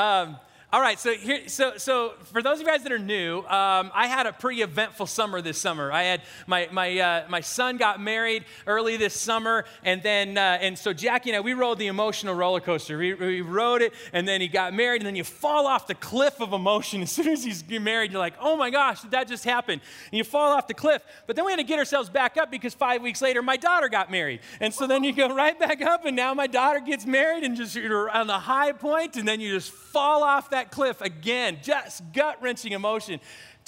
Um, all right, so here, so so for those of you guys that are new, um, I had a pretty eventful summer this summer. I had my my uh, my son got married early this summer, and then uh, and so Jackie and I we rode the emotional roller coaster. We, we rode it, and then he got married, and then you fall off the cliff of emotion as soon as he's married. You're like, oh my gosh, did that just happen? And you fall off the cliff. But then we had to get ourselves back up because five weeks later my daughter got married, and so then you go right back up, and now my daughter gets married, and just you're on the high point, and then you just fall off that that cliff again, just gut wrenching emotion.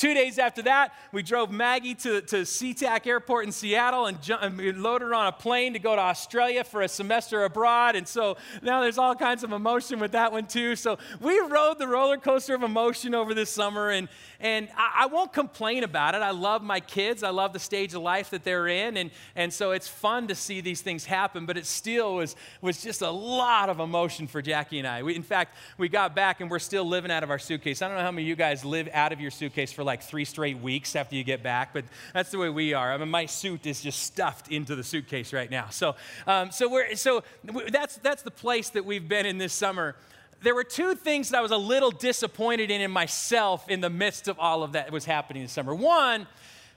Two days after that, we drove Maggie to, to SeaTac Airport in Seattle and, ju- and we loaded her on a plane to go to Australia for a semester abroad. And so now there's all kinds of emotion with that one too. So we rode the roller coaster of emotion over this summer, and, and I, I won't complain about it. I love my kids, I love the stage of life that they're in, and, and so it's fun to see these things happen, but it still was, was just a lot of emotion for Jackie and I. We, in fact, we got back and we're still living out of our suitcase. I don't know how many of you guys live out of your suitcase for like three straight weeks after you get back, but that's the way we are. I mean, my suit is just stuffed into the suitcase right now. So, um, so we're so that's that's the place that we've been in this summer. There were two things that I was a little disappointed in in myself in the midst of all of that was happening this summer. One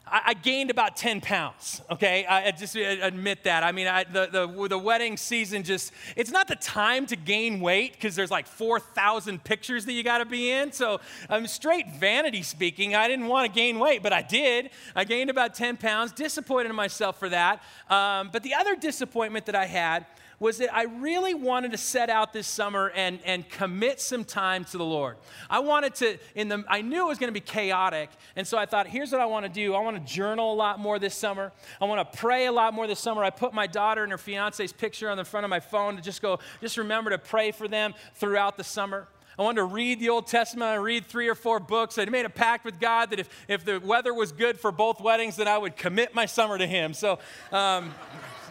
I, gained about 10 pounds, okay? I, just admit that. I mean, I, the, the, the wedding season just, it's not the time to gain weight because there's like 4,000 pictures that you got to be in. So, I'm straight vanity speaking. I didn't want to gain weight, but I did. I gained about 10 pounds, disappointed in myself for that. Um, but the other disappointment that I had was that I really wanted to set out this summer and, and commit some time to the Lord. I wanted to, in the, I knew it was going to be chaotic, and so I thought, here's what I want to do. I want to journal a lot more this summer. I want to pray a lot more this summer. I put my daughter and her fiance's picture on the front of my phone to just go, just remember to pray for them throughout the summer. I wanted to read the Old Testament. I read three or four books. I made a pact with God that if, if the weather was good for both weddings, then I would commit my summer to Him. So, um,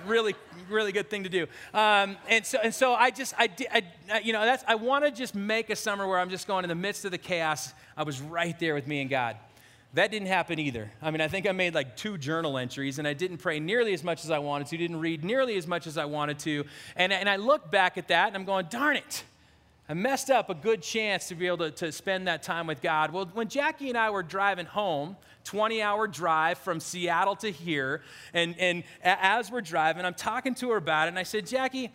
really, really good thing to do. Um, and so, and so I just, I, I, you know, that's, I want to just make a summer where I'm just going in the midst of the chaos. I was right there with me and God. That didn't happen either. I mean, I think I made like two journal entries and I didn't pray nearly as much as I wanted to, didn't read nearly as much as I wanted to. And, and I look back at that and I'm going, darn it. I messed up a good chance to be able to, to spend that time with God. Well, when Jackie and I were driving home, 20 hour drive from Seattle to here, and, and as we're driving, I'm talking to her about it, and I said, Jackie,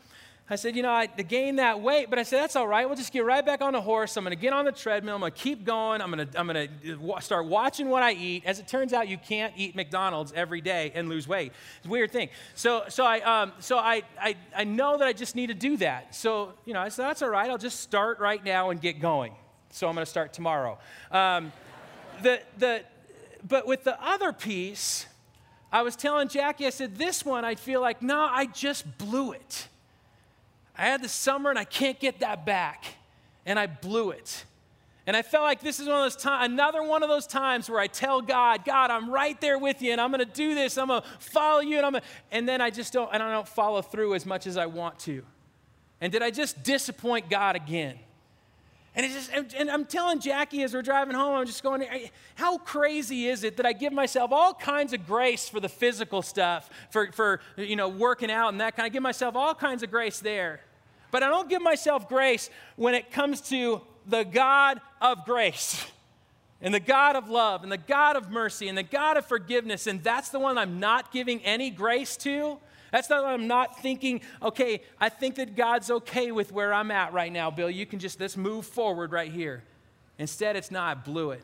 I said, you know, I gained that weight, but I said, that's all right. We'll just get right back on the horse. I'm going to get on the treadmill. I'm going to keep going. I'm going to, I'm going to start watching what I eat. As it turns out, you can't eat McDonald's every day and lose weight. It's a weird thing. So, so, I, um, so I, I, I know that I just need to do that. So, you know, I said, that's all right. I'll just start right now and get going. So I'm going to start tomorrow. Um, the, the, but with the other piece, I was telling Jackie, I said, this one, I feel like, no, I just blew it. I had the summer and I can't get that back. And I blew it. And I felt like this is one of those times, another one of those times where I tell God, God, I'm right there with you and I'm going to do this. I'm going to follow you. And, I'm gonna, and then I just don't, and I don't follow through as much as I want to. And did I just disappoint God again? And, just, and I'm telling Jackie as we're driving home, I'm just going, how crazy is it that I give myself all kinds of grace for the physical stuff, for, for you know, working out and that kind of, give myself all kinds of grace there. But I don't give myself grace when it comes to the God of grace and the God of love and the God of mercy and the God of forgiveness. And that's the one I'm not giving any grace to. That's not I'm not thinking, okay, I think that God's okay with where I'm at right now, Bill. You can just, let's move forward right here. Instead, it's not, I blew it.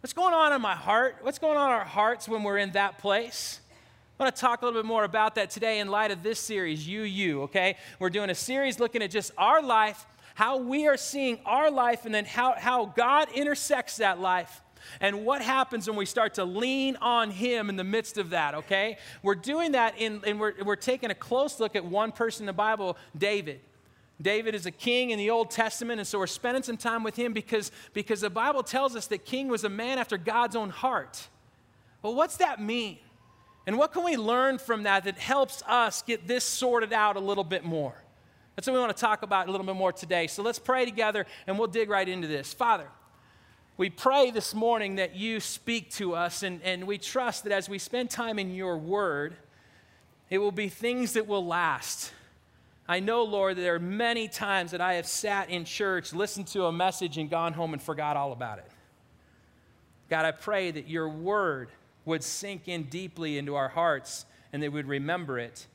What's going on in my heart? What's going on in our hearts when we're in that place? I want to talk a little bit more about that today in light of this series, You, You, okay? We're doing a series looking at just our life, how we are seeing our life, and then how, how God intersects that life and what happens when we start to lean on Him in the midst of that, okay? We're doing that, in, and we're, we're taking a close look at one person in the Bible, David. David is a king in the Old Testament, and so we're spending some time with him because, because the Bible tells us that king was a man after God's own heart. Well, what's that mean? And what can we learn from that that helps us get this sorted out a little bit more? That's what we want to talk about a little bit more today. So let's pray together and we'll dig right into this. Father, we pray this morning that you speak to us, and, and we trust that as we spend time in your word, it will be things that will last. I know, Lord, there are many times that I have sat in church, listened to a message, and gone home and forgot all about it. God, I pray that your word would sink in deeply into our hearts and that we would remember it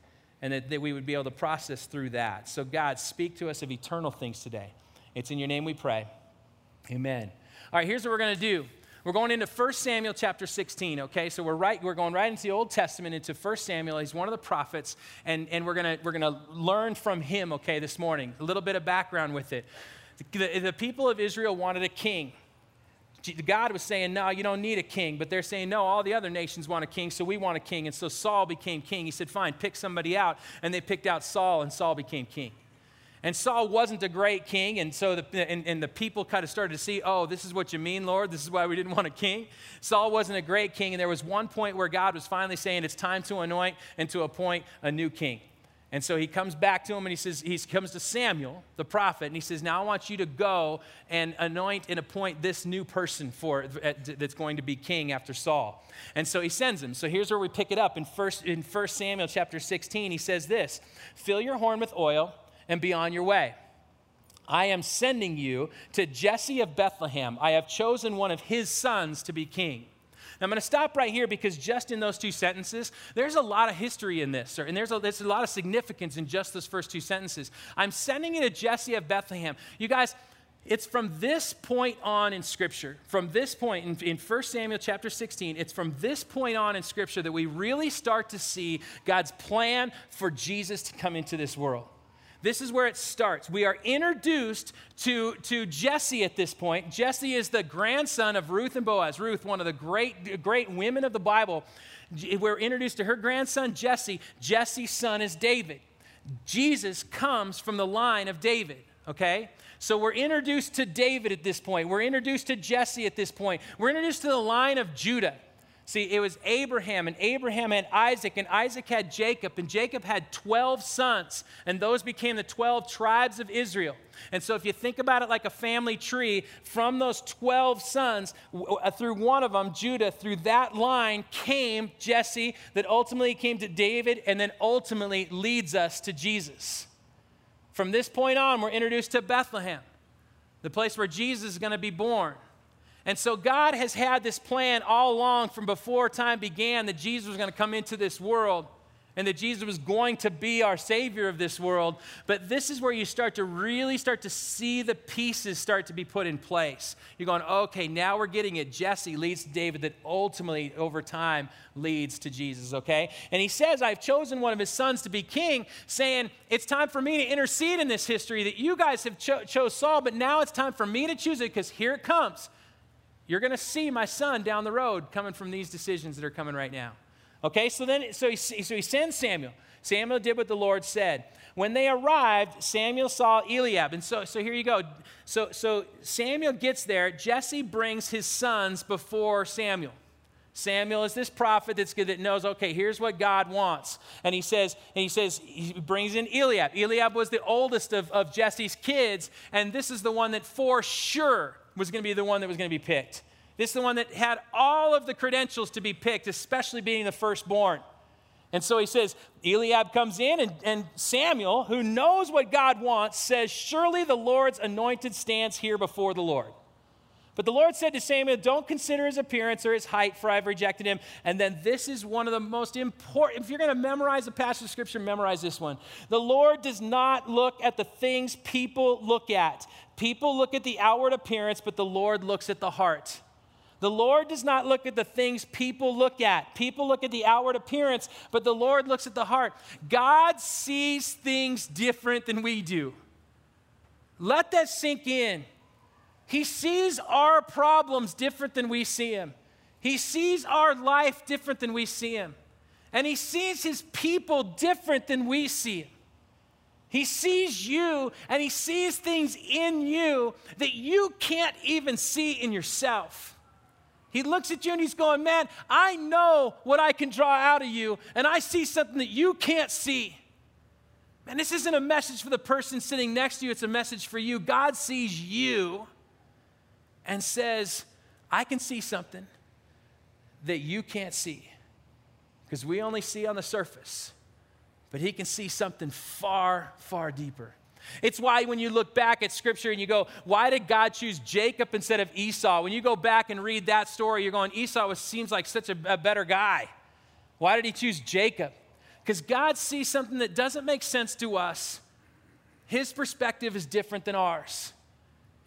and that, that we would be able to process through that. So, God, speak to us of eternal things today. It's in your name we pray. Amen. All right, here's what we're going to do. We're going into 1 Samuel chapter 16, okay? So we're right, we're going right into the Old Testament, into 1 Samuel. He's one of the prophets, and, and we're gonna we're gonna learn from him, okay, this morning. A little bit of background with it. The, the people of Israel wanted a king. God was saying, No, you don't need a king. But they're saying, No, all the other nations want a king, so we want a king. And so Saul became king. He said, Fine, pick somebody out. And they picked out Saul, and Saul became king. And Saul wasn't a great king, and so the, and, and the people kind of started to see, oh, this is what you mean, Lord. This is why we didn't want a king. Saul wasn't a great king, and there was one point where God was finally saying, it's time to anoint and to appoint a new king. And so he comes back to him and he says, he comes to Samuel, the prophet, and he says, Now I want you to go and anoint and appoint this new person for that's going to be king after Saul. And so he sends him. So here's where we pick it up. In first in 1 Samuel chapter 16, he says this: fill your horn with oil and be on your way. I am sending you to Jesse of Bethlehem. I have chosen one of his sons to be king. Now, I'm going to stop right here because just in those two sentences, there's a lot of history in this, and there's a, there's a lot of significance in just those first two sentences. I'm sending you to Jesse of Bethlehem. You guys, it's from this point on in Scripture, from this point in, in 1 Samuel chapter 16, it's from this point on in Scripture that we really start to see God's plan for Jesus to come into this world. This is where it starts. We are introduced to, to Jesse at this point. Jesse is the grandson of Ruth and Boaz. Ruth, one of the great, great women of the Bible. We're introduced to her grandson, Jesse. Jesse's son is David. Jesus comes from the line of David, okay? So we're introduced to David at this point. We're introduced to Jesse at this point. We're introduced to the line of Judah. See, it was Abraham, and Abraham had Isaac, and Isaac had Jacob, and Jacob had 12 sons, and those became the 12 tribes of Israel. And so, if you think about it like a family tree, from those 12 sons, uh, through one of them, Judah, through that line came Jesse, that ultimately came to David, and then ultimately leads us to Jesus. From this point on, we're introduced to Bethlehem, the place where Jesus is going to be born. And so God has had this plan all along from before time began that Jesus was going to come into this world and that Jesus was going to be our Savior of this world. But this is where you start to really start to see the pieces start to be put in place. You're going, okay, now we're getting it. Jesse leads to David, that ultimately, over time, leads to Jesus, okay? And he says, I've chosen one of his sons to be king, saying, It's time for me to intercede in this history that you guys have cho- chose Saul, but now it's time for me to choose it because here it comes. You're going to see my son down the road coming from these decisions that are coming right now. Okay, so then, so he, so he sends Samuel. Samuel did what the Lord said. When they arrived, Samuel saw Eliab. And so, so here you go. So, so Samuel gets there. Jesse brings his sons before Samuel. Samuel is this prophet that's good that knows, okay, here's what God wants. And he says, and he says, he brings in Eliab. Eliab was the oldest of, of Jesse's kids, and this is the one that for sure was going to be the one that was going to be picked. This is the one that had all of the credentials to be picked, especially being the firstborn. And so he says, Eliab comes in, and, and Samuel, who knows what God wants, says, Surely the Lord's anointed stands here before the Lord. But the Lord said to Samuel, Don't consider his appearance or his height, for I've rejected him. And then this is one of the most important. If you're going to memorize a passage of scripture, memorize this one. The Lord does not look at the things people look at. People look at the outward appearance, but the Lord looks at the heart. The Lord does not look at the things people look at. People look at the outward appearance, but the Lord looks at the heart. God sees things different than we do. Let that sink in. He sees our problems different than we see him. He sees our life different than we see him. And he sees his people different than we see him. He sees you and he sees things in you that you can't even see in yourself. He looks at you and he's going, Man, I know what I can draw out of you, and I see something that you can't see. Man, this isn't a message for the person sitting next to you, it's a message for you. God sees you and says, I can see something that you can't see. Because we only see on the surface. but he can see something far, far deeper. It's why when you look back at scripture and you go, why did God choose Jacob instead of Esau? When you go back and read that story, you're going, Esau was, seems like such a, a better guy. Why did he choose Jacob? Because God sees something that doesn't make sense to us. His perspective is different than ours.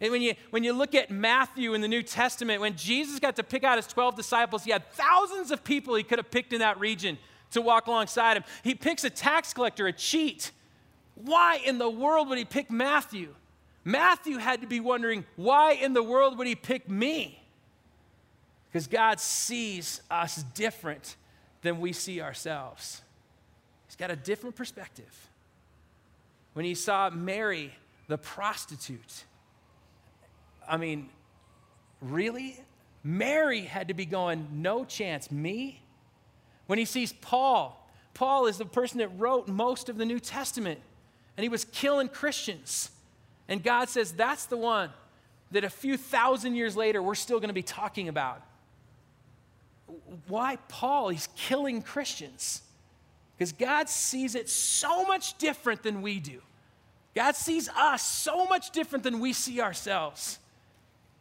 And when you, when you look at Matthew in the New Testament, when Jesus got to pick out his 12 disciples, he had thousands of people he could have picked in that region to walk alongside him. He picks a tax collector, a cheat. Why in the world would he pick Matthew? Matthew had to be wondering, why in the world would he pick me? Because God sees us different than we see ourselves. He's got a different perspective. When he saw Mary, the prostitute, I mean, really? Mary had to be going, no chance. Me? When he sees Paul, Paul is the person that wrote most of the New Testament, and he was killing Christians. And God says, that's the one that a few thousand years later we're still going to be talking about. Why Paul? He's killing Christians. Because God sees it so much different than we do. God sees us so much different than we see ourselves.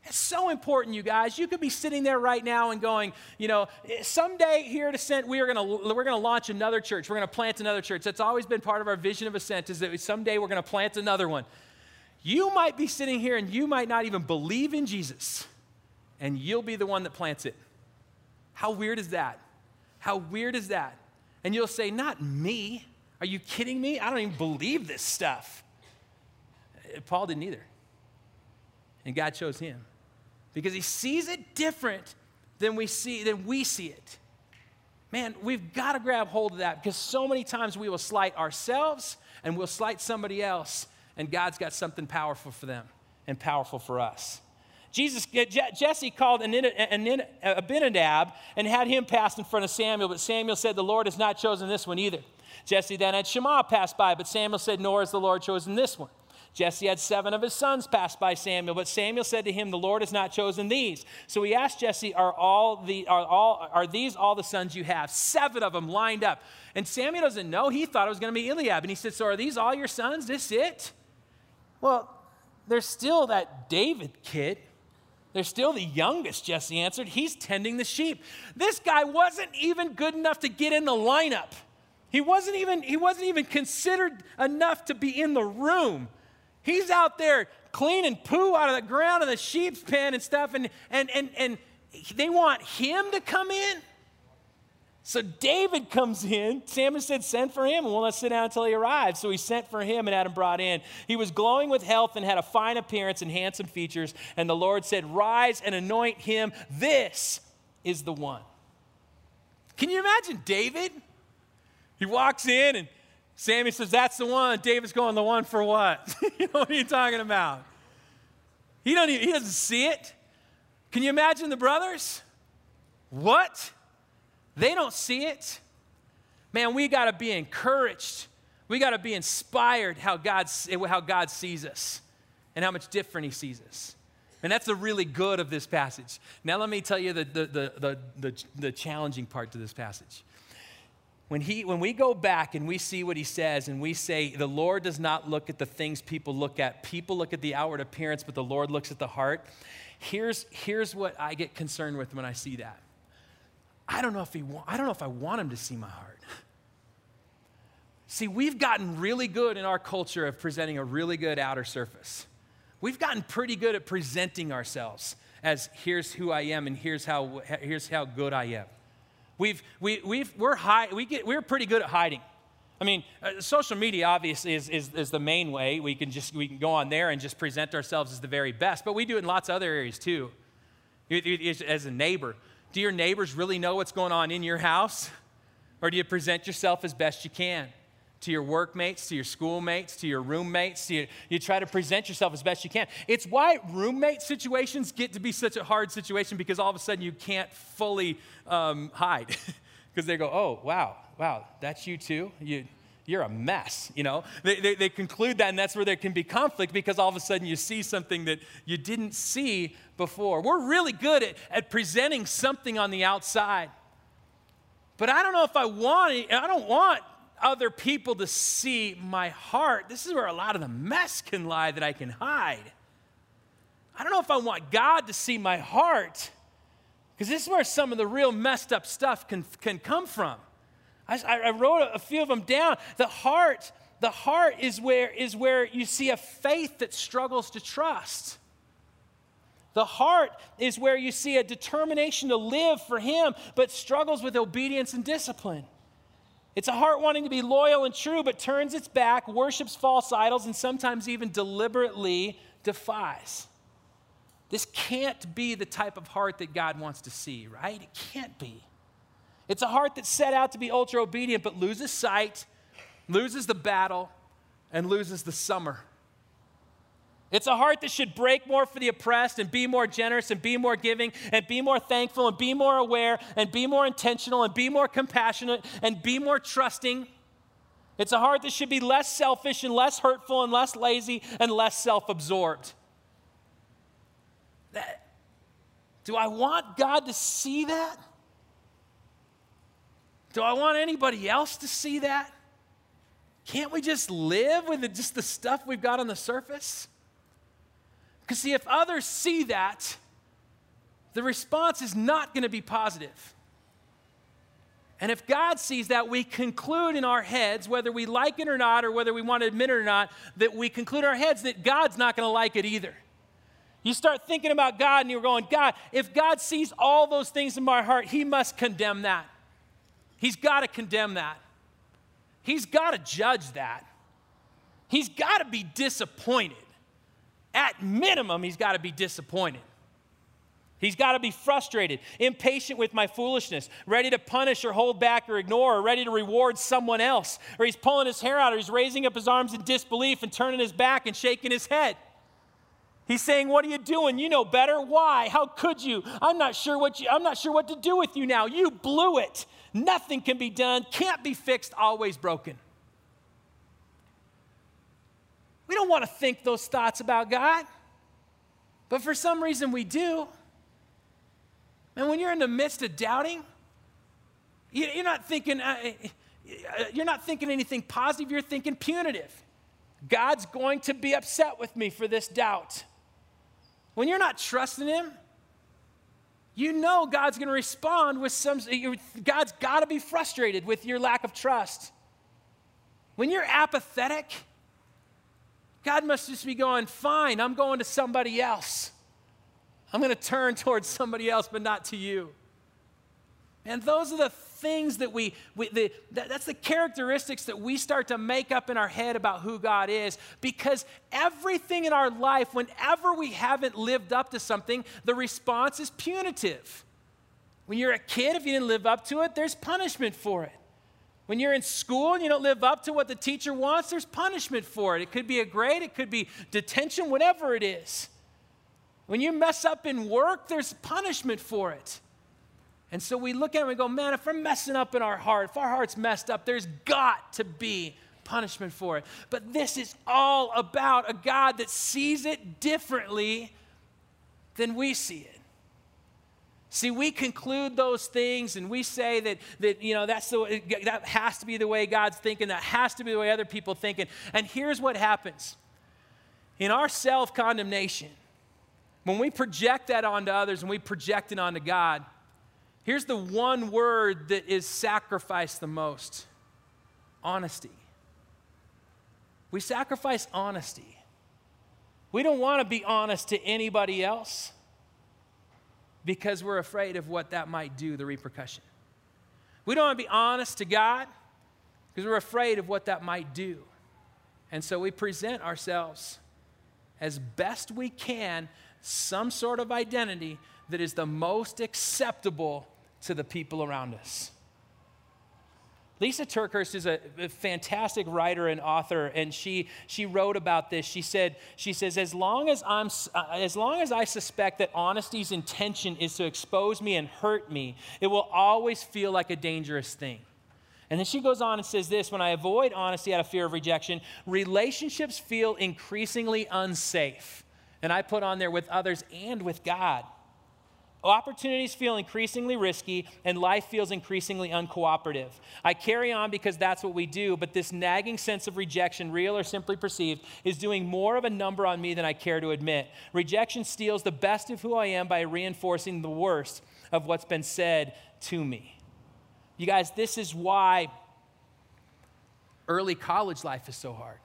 It's so important, you guys. You could be sitting there right now and going, you know, eh, someday here at Ascent, we are gonna we're gonna launch another church. We're gonna plant another church. That's always been part of our vision of Ascent, is that someday we're gonna plant another one. You might be sitting here and you might not even believe in Jesus, and you'll be the one that plants it. How weird is that? How weird is that? And you'll say, Not me. Are you kidding me? I don't even believe this stuff. Eh, Paul didn't either. And God chose him because he sees it different than we see than we see it. Man, we've got to grab hold of that because so many times we will slight ourselves and we'll slight somebody else, and God's got something powerful for them and powerful for us. Jesus, Jesse called Abinadab and had him pass in front of Samuel, but Samuel said, The Lord has not chosen this one either. Jesse then had Shammah pass by, but Samuel said, Nor has the Lord chosen this one. Jesse had seven of his sons pass by Samuel, but Samuel said to him, The Lord has not chosen these. So he asked Jesse, Are, all the, are, all, are these all the sons you have? Seven of them lined up. And Samuel doesn't know. He thought it was going to be Eliab. And he said, So are these all your sons? This it? Well, there's still that David kid. They're still the youngest, Jesse answered. He's tending the sheep. This guy wasn't even good enough to get in the lineup. He wasn't even, he wasn't even considered enough to be in the room. He's out there cleaning poo out of the ground in the sheep's pen and stuff, and, and, and, and they want him to come in. So David comes in. Samuel said, Send for him, and we'll not sit down until he arrives. So he sent for him and had him brought in. He was glowing with health and had a fine appearance and handsome features. And the Lord said, Rise and anoint him. This is the one. Can you imagine David? He walks in and Sammy says, That's the one. David's going, The one for what? you know what are you talking about? He, don't even, he doesn't see it. Can you imagine the brothers? What? They don't see it. Man, we got to be encouraged. We got to be inspired how God, how God sees us and how much different He sees us. And that's the really good of this passage. Now, let me tell you the, the, the, the, the challenging part to this passage when, he, when we go back and we see what he says and we say, the Lord does not look at the things people look at, people look at the outward appearance, but the Lord looks at the heart. Here's, here's what I get concerned with when I see that. I don't know if he wa- I don't know if I want him to see my heart. See, we've gotten really good in our culture of presenting a really good outer surface. We've gotten pretty good at presenting ourselves as here's who I am and here's how, here's how good I am. We've, we, we've, we're, high, we get, we're pretty good at hiding. I mean, uh, social media obviously is, is, is, the main way. We can just we can go on there and just present ourselves as the very best, but we do it in lots of other areas too. As a neighbor, do your neighbors really know what's going on in your house? Or do you present yourself as best you can? To your workmates, to your schoolmates, to your roommates. To your, you try to present yourself as best you can. It's why roommate situations get to be such a hard situation because all of a sudden you can't fully um, hide because they go, oh, wow, wow, that's you too? You, you're a mess, you know? They, they, they conclude that, and that's where there can be conflict because all of a sudden you see something that you didn't see before. We're really good at, at presenting something on the outside. But I don't know if I want, I don't want other people to see my heart. This is where a lot of the mess can lie that I can hide. I don't know if I want God to see my heart, because this is where some of the real messed up stuff can, can come from. I, I wrote a few of them down. The heart, the heart is where, is where you see a faith that struggles to trust. The heart is where you see a determination to live for Him, but struggles with obedience and discipline. It's a heart wanting to be loyal and true, but turns its back, worships false idols, and sometimes even deliberately defies. This can't be the type of heart that God wants to see, right? It can't be. It's a heart that's set out to be ultra obedient, but loses sight, loses the battle, and loses the summer. It's a heart that should break more for the oppressed and be more generous and be more giving and be more thankful and be more aware and be more intentional and be more compassionate and be more trusting. It's a heart that should be less selfish and less hurtful and less lazy and less self absorbed. Do I want God to see that? Do I want anybody else to see that? Can't we just live with just the stuff we've got on the surface? Because, see, if others see that, the response is not going to be positive. And if God sees that, we conclude in our heads, whether we like it or not, or whether we want to admit it or not, that we conclude in our heads that God's not going to like it either. You start thinking about God and you're going, God, if God sees all those things in my heart, He must condemn that. He's got to condemn that. He's got to judge that. He's got to be disappointed. At minimum, he's got to be disappointed. He's got to be frustrated, impatient with my foolishness, ready to punish or hold back or ignore, or ready to reward someone else. Or he's pulling his hair out, or he's raising up his arms in disbelief and turning his back and shaking his head. He's saying, "What are you doing? You know better. Why? How could you? I'm not sure what you I'm not sure what to do with you now. You blew it. Nothing can be done, can't be fixed, always broken." We don't want to think those thoughts about God, but for some reason we do. And when you're in the midst of doubting, you're not thinking, uh, uh, you're not thinking anything positive, you're thinking punitive. God's going to be upset with me for this doubt. When you're not trusting Him, you know God's going to respond with some, God's got to be frustrated with your lack of trust. When you're apathetic, God must just be going, fine, I'm going to somebody else. I'm going to turn towards somebody else, but not to you. And those are the things that we, we the, that, that's the characteristics that we start to make up in our head about who God is. Because everything in our life, whenever we haven't lived up to something, the response is punitive. When you're a kid, if you didn't live up to it, there's punishment for it. When you're in school and you don't live up to what the teacher wants, there's punishment for it. It could be a grade, it could be detention, whatever it is. When you mess up in work, there's punishment for it. And so we look at it and we go, man, if we're messing up in our heart, if our heart's messed up, there's got to be punishment for it. But this is all about a God that sees it differently than we see it. See, we conclude those things and we say that, that you know, that's the, that has to be the way God's thinking, that has to be the way other people thinking. And here's what happens. In our self-condemnation, when we project that onto others and we project it onto God, here's the one word that is sacrificed the most. Honesty. We sacrifice honesty. We don't want to be honest to anybody else because we're afraid of what that might do, the repercussion. We don't want to be honest to God because we're afraid of what that might do. And so we present ourselves as best we can, some sort of identity that is the most acceptable to the people around us. Lysa TerKeurst is a, a, fantastic writer and author, and she, she wrote about this. She said, she says, as long as, I'm, uh, as long as I suspect that honesty's intention is to expose me and hurt me, it will always feel like a dangerous thing. And then she goes on and says this when I avoid honesty out of fear of rejection, relationships feel increasingly unsafe. And I put on there with others and with God. Opportunities feel increasingly risky, and life feels increasingly uncooperative. I carry on because that's what we do, but this nagging sense of rejection, real or simply perceived, is doing more of a number on me than I care to admit. Rejection steals the best of who I am by reinforcing the worst of what's been said to me. You guys, this is why early college life is so hard,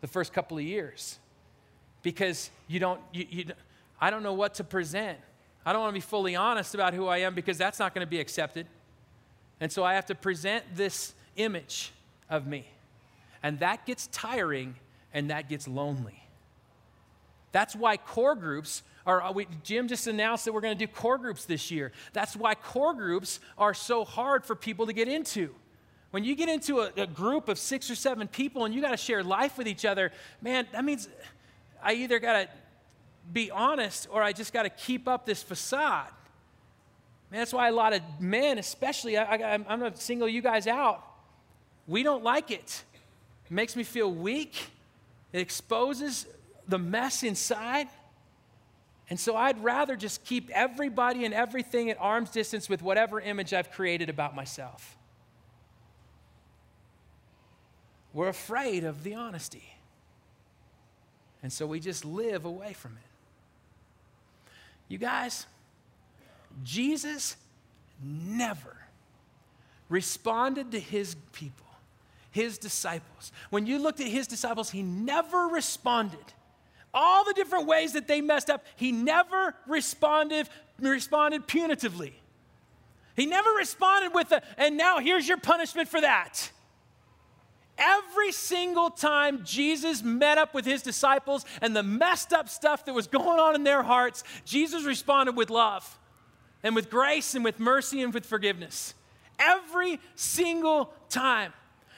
the first couple of years, because you don't, you, you, I don't know what to present. I don't want to be fully honest about who I am because that's not going to be accepted. And so I have to present this image of me. And that gets tiring and that gets lonely. That's why core groups are, uh, we, Jim just announced that we're going to do core groups this year. That's why core groups are so hard for people to get into. When you get into a, a group of six or seven people and you got to share life with each other, man, that means I either got to be honest or I just got to keep up this facade. Man, that's why a lot of men, especially, I, am going to single you guys out. We don't like it. It makes me feel weak. It exposes the mess inside. And so I'd rather just keep everybody and everything at arm's distance with whatever image I've created about myself. We're afraid of the honesty. And so we just live away from it. You guys, Jesus never responded to his people, his disciples. When you looked at his disciples, he never responded. All the different ways that they messed up, he never responded, responded punitively. He never responded with a, and now here's your punishment for that. Every single time Jesus met up with his disciples and the messed up stuff that was going on in their hearts, Jesus responded with love and with grace and with mercy and with forgiveness. Every single time.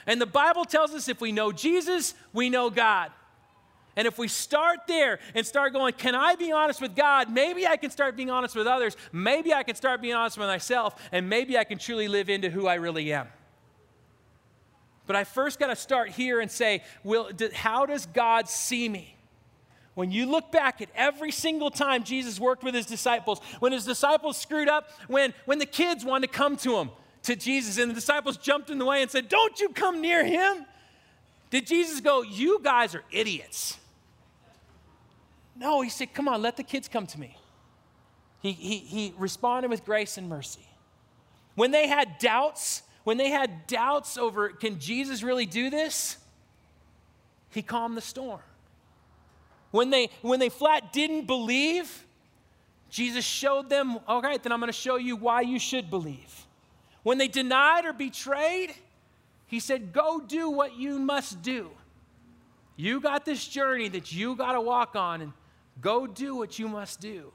And the Bible tells us if we know Jesus, we know God. And if we start there and start going, can I be honest with God? Maybe I can start being honest with others. Maybe I can start being honest with myself. And maybe I can truly live into who I really am. But I first got to start here and say, will, how does God see me? When you look back at every single time Jesus worked with his disciples, when his disciples screwed up, when, when the kids wanted to come to him, to Jesus, and the disciples jumped in the way and said, Don't you come near him. Did Jesus go, You guys are idiots? No, he said, Come on, let the kids come to me. He, he, he responded with grace and mercy. When they had doubts, when they had doubts over, can Jesus really do this? He calmed the storm. When they, when they flat didn't believe, Jesus showed them, all right, then I'm going to show you why you should believe. When they denied or betrayed, he said, go do what you must do. You got this journey that you got to walk on, and go do what you must do.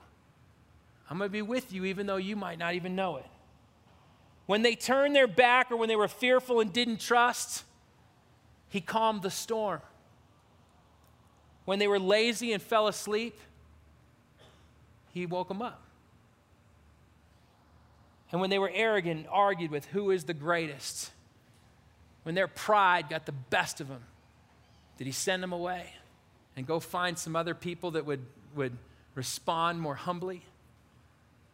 I'm going to be with you even though you might not even know it. When they turned their back or when they were fearful and didn't trust, he calmed the storm. When they were lazy and fell asleep, he woke them up. And when they were arrogant and argued with who is the greatest, when their pride got the best of them, did he send them away and go find some other people that would, would respond more humbly?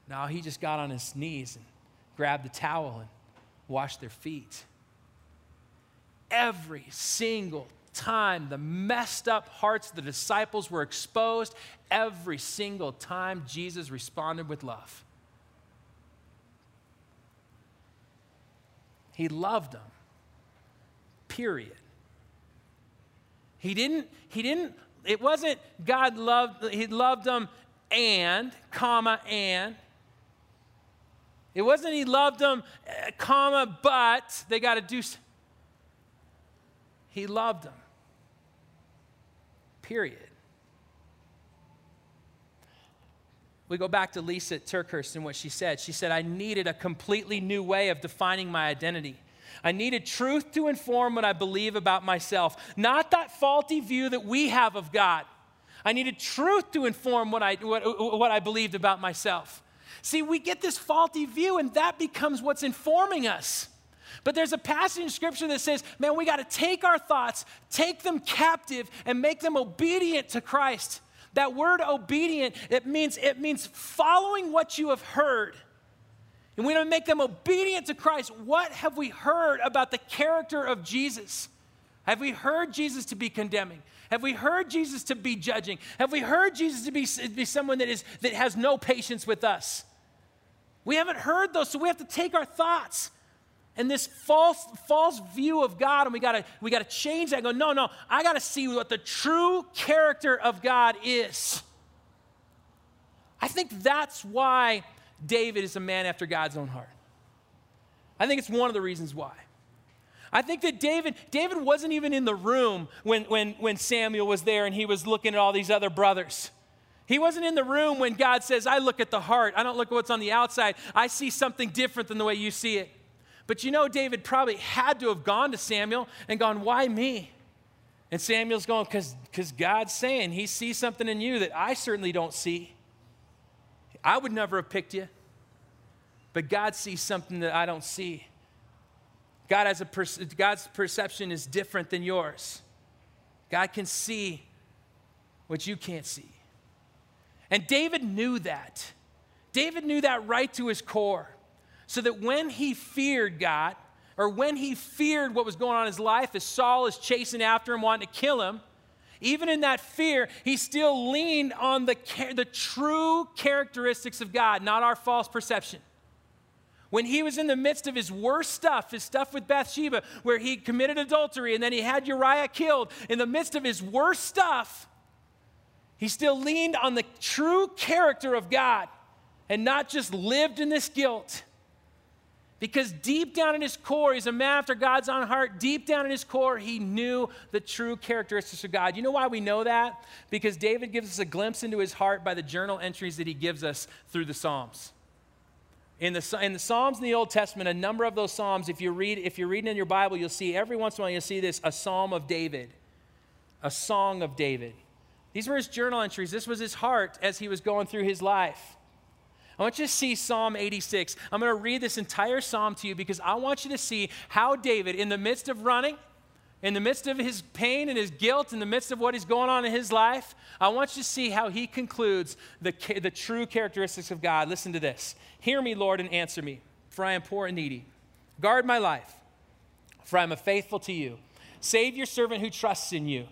No, he just got on his knees and grabbed the towel and washed their feet. Every single time the messed up hearts of the disciples were exposed, every single time Jesus responded with love. He loved them. Period. He didn't, he didn't, it wasn't God loved, he loved them and, comma, and. It wasn't he loved them, uh, comma, but they got to do. He loved them. Period. We go back to Lysa TerKeurst and what she said. She said, I needed a completely new way of defining my identity. I needed truth to inform what I believe about myself, not that faulty view that we have of God. I needed truth to inform what I, what, what I believed about myself. See, we get this faulty view, and that becomes what's informing us. But there's a passage in scripture that says, man, we got to take our thoughts, take them captive, and make them obedient to Christ. That word obedient, it means, it means following what you have heard. And we don't make them obedient to Christ. What have we heard about the character of Jesus? Have we heard Jesus to be condemning? Have we heard Jesus to be judging? Have we heard Jesus to be, be someone that, is, that has no patience with us? We haven't heard those, so we have to take our thoughts and this false, false view of God, and we gotta, we gotta change that. go, no, no, I gotta see what the true character of God is. I think that's why David is a man after God's own heart. I think it's one of the reasons why. I think that David, David wasn't even in the room when, when, when Samuel was there and he was looking at all these other brothers. He wasn't in the room when God says, I look at the heart. I don't look at what's on the outside. I see something different than the way you see it. But you know, David probably had to have gone to Samuel and gone, Why me? And Samuel's going, Because God's saying he sees something in you that I certainly don't see. I would never have picked you, but God sees something that I don't see. God has a God's perception is different than yours. God can see what you can't see. And David knew that. David knew that right to his core. So that when he feared God, or when he feared what was going on in his life as Saul is chasing after him, wanting to kill him, even in that fear, he still leaned on the, the true characteristics of God, not our false perception. When he was in the midst of his worst stuff, his stuff with Bathsheba, where he committed adultery and then he had Uriah killed, in the midst of his worst stuff, he still leaned on the true character of God and not just lived in this guilt. Because deep down in his core, he's a man after God's own heart. Deep down in his core, he knew the true characteristics of God. You know why we know that? Because David gives us a glimpse into his heart by the journal entries that he gives us through the Psalms. In the, in the Psalms in the Old Testament, a number of those Psalms, if, you read, if you're reading in your Bible, you'll see every once in a while, you'll see this a Psalm of David, a song of David. These were his journal entries. This was his heart as he was going through his life. I want you to see Psalm 86. I'm going to read this entire psalm to you because I want you to see how David, in the midst of running, in the midst of his pain and his guilt, in the midst of what is going on in his life, I want you to see how he concludes the, the true characteristics of God. Listen to this Hear me, Lord, and answer me, for I am poor and needy. Guard my life, for I am faithful to you. Save your servant who trusts in you.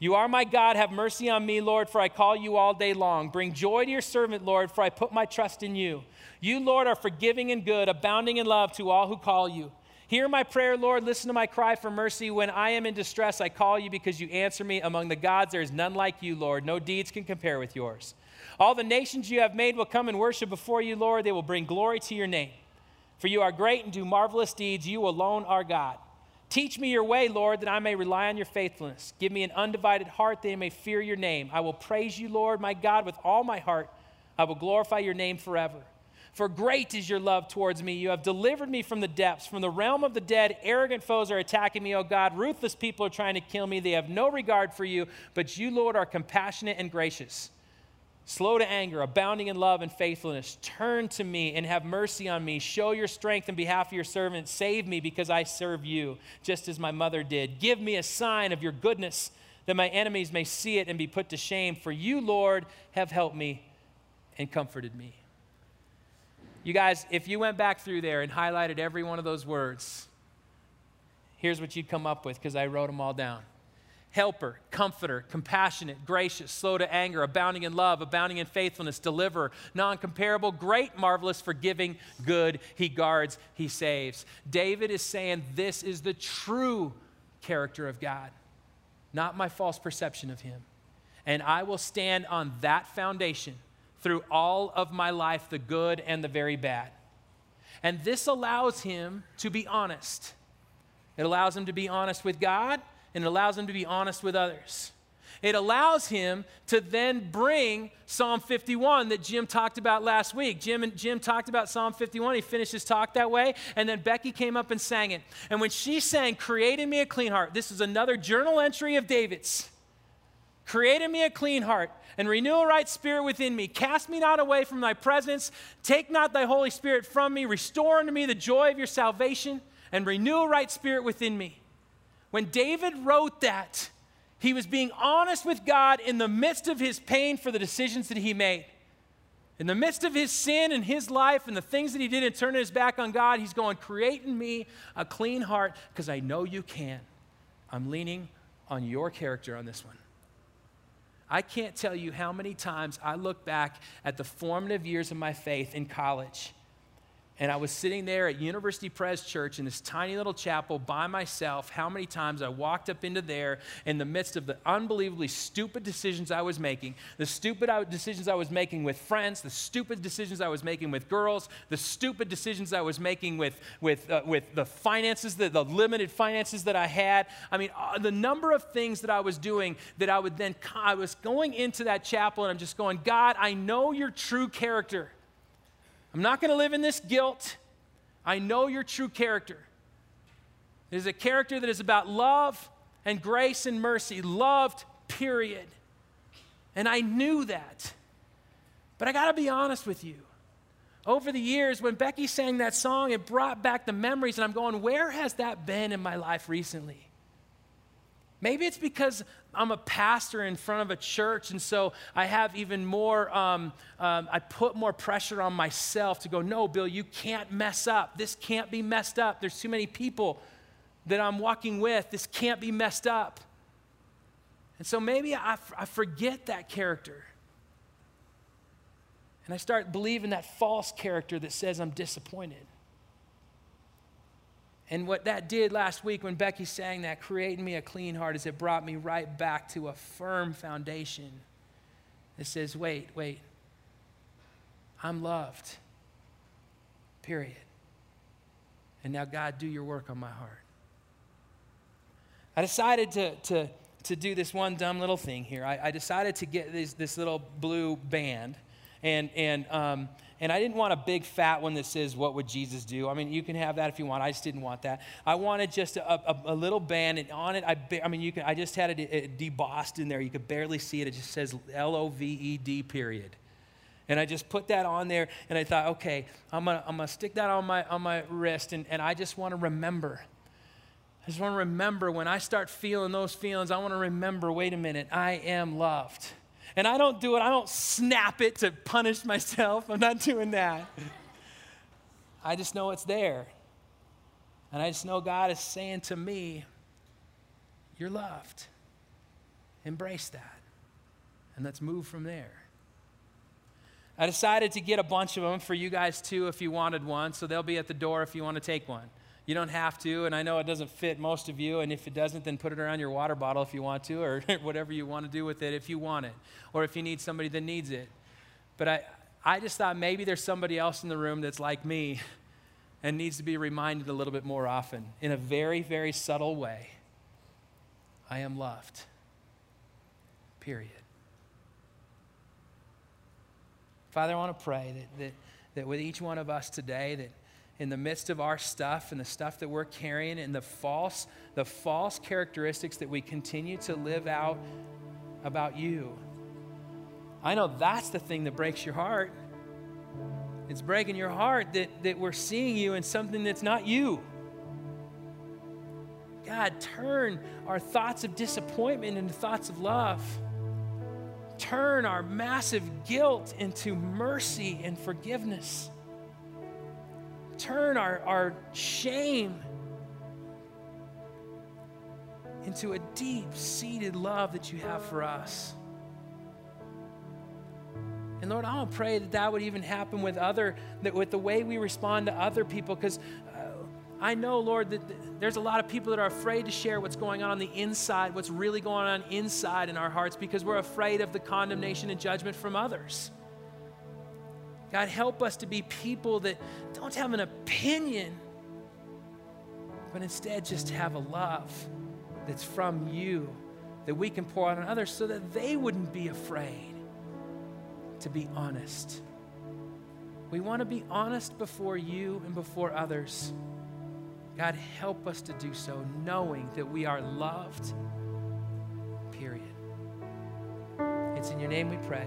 You are my God. Have mercy on me, Lord, for I call you all day long. Bring joy to your servant, Lord, for I put my trust in you. You, Lord, are forgiving and good, abounding in love to all who call you. Hear my prayer, Lord. Listen to my cry for mercy. When I am in distress, I call you because you answer me. Among the gods, there is none like you, Lord. No deeds can compare with yours. All the nations you have made will come and worship before you, Lord. They will bring glory to your name. For you are great and do marvelous deeds. You alone are God. Teach me your way, Lord, that I may rely on your faithfulness. Give me an undivided heart that I may fear your name. I will praise you, Lord, my God, with all my heart. I will glorify your name forever. For great is your love towards me. You have delivered me from the depths, from the realm of the dead. Arrogant foes are attacking me, O God. Ruthless people are trying to kill me. They have no regard for you, but you, Lord, are compassionate and gracious slow to anger, abounding in love and faithfulness. Turn to me and have mercy on me. Show your strength in behalf of your servant. Save me because I serve you, just as my mother did. Give me a sign of your goodness that my enemies may see it and be put to shame. For you, Lord, have helped me and comforted me. You guys, if you went back through there and highlighted every one of those words, here's what you'd come up with because I wrote them all down helper, comforter, compassionate, gracious, slow to anger, abounding in love, abounding in faithfulness, deliverer, non comparable, great, marvelous, forgiving, good. He guards, he saves. David is saying this is the true character of God, not my false perception of him. And I will stand on that foundation through all of my life, the good and the very bad. And this allows him to be honest. It allows him to be honest with God and it allows him to be honest with others. It allows him to then bring Psalm 51 that Jim talked about last week. Jim, Jim talked about Psalm 51. He finished his talk that way. And then Becky came up and sang it. And when she sang, Create in me a clean heart, this is another journal entry of David's. Create in me a clean heart and renew a right spirit within me. Cast me not away from thy presence. Take not thy Holy Spirit from me. Restore unto me the joy of your salvation and renew a right spirit within me. When David wrote that, He was being honest with God in the midst of his pain for the decisions that he made. In the midst of his sin and his life and the things that he did and turning his back on God, he's going, Create in me a clean heart because I know you can. I'm leaning on your character on this one. I can't tell you how many times I look back at the formative years of my faith in college and I was sitting there at University Pres Church in this tiny little chapel by myself. How many times I walked up into there in the midst of the unbelievably stupid decisions I was making, the stupid decisions I was making with friends, the stupid decisions I was making with girls, the stupid decisions I was making with, with, uh, with the finances, the, the limited finances that I had. I mean, uh, the number of things that I was doing that I would then, I was going into that chapel and I'm just going, God, I know your true character. I'm not going to live in this guilt. I know your true character. It is a character that is about love and grace and mercy, loved, period. And I knew that. But I got to be honest with you. Over the years, when Becky sang that song, it brought back the memories, and I'm going, where has that been in my life recently? Maybe it's because I'm a pastor in front of a church, and so I have even more, um, um, I put more pressure on myself to go, no, Bill, you can't mess up. This can't be messed up. There's too many people that I'm walking with. This can't be messed up. And so maybe I, I forget that character. And I start believing that false character that says I'm disappointed. And what that did last week when Becky sang that, creating me a clean heart, is it brought me right back to a firm foundation that says, wait, wait, I'm loved, period. And now, God, do your work on my heart. I decided to, to, to do this one dumb little thing here. I, I decided to get this, this little blue band and, and, um, and I didn't want a big fat one that says, What would Jesus do? I mean, you can have that if you want. I just didn't want that. I wanted just a, a, a little band, and on it, I, I mean, you can, I just had it, it debossed in there. You could barely see it. It just says L O V E D, period. And I just put that on there, and I thought, okay, I'm gonna, I'm gonna stick that on my, on my wrist, and, and I just wanna remember. I just wanna remember when I start feeling those feelings, I wanna remember wait a minute, I am loved. And I don't do it, I don't snap it to punish myself. I'm not doing that. I just know it's there. And I just know God is saying to me, You're loved. Embrace that. And let's move from there. I decided to get a bunch of them for you guys too if you wanted one. So they'll be at the door if you want to take one. You don't have to, and I know it doesn't fit most of you, and if it doesn't, then put it around your water bottle if you want to, or whatever you want to do with it if you want it, or if you need somebody that needs it. But I, I just thought maybe there's somebody else in the room that's like me and needs to be reminded a little bit more often in a very, very subtle way I am loved. Period. Father, I want to pray that, that, that with each one of us today, that in the midst of our stuff and the stuff that we're carrying and the false the false characteristics that we continue to live out about you. I know that's the thing that breaks your heart. It's breaking your heart that, that we're seeing you in something that's not you. God turn our thoughts of disappointment into thoughts of love. Turn our massive guilt into mercy and forgiveness turn our, our shame into a deep seated love that you have for us. And Lord, I to pray that that would even happen with other, that with the way we respond to other people, because uh, I know, Lord, that there's a lot of people that are afraid to share what's going on on the inside, what's really going on inside in our hearts, because we're afraid of the condemnation and judgment from others. God, help us to be people that don't have an opinion, but instead just have a love that's from you that we can pour out on others so that they wouldn't be afraid to be honest. We want to be honest before you and before others. God, help us to do so, knowing that we are loved, period. It's in your name we pray.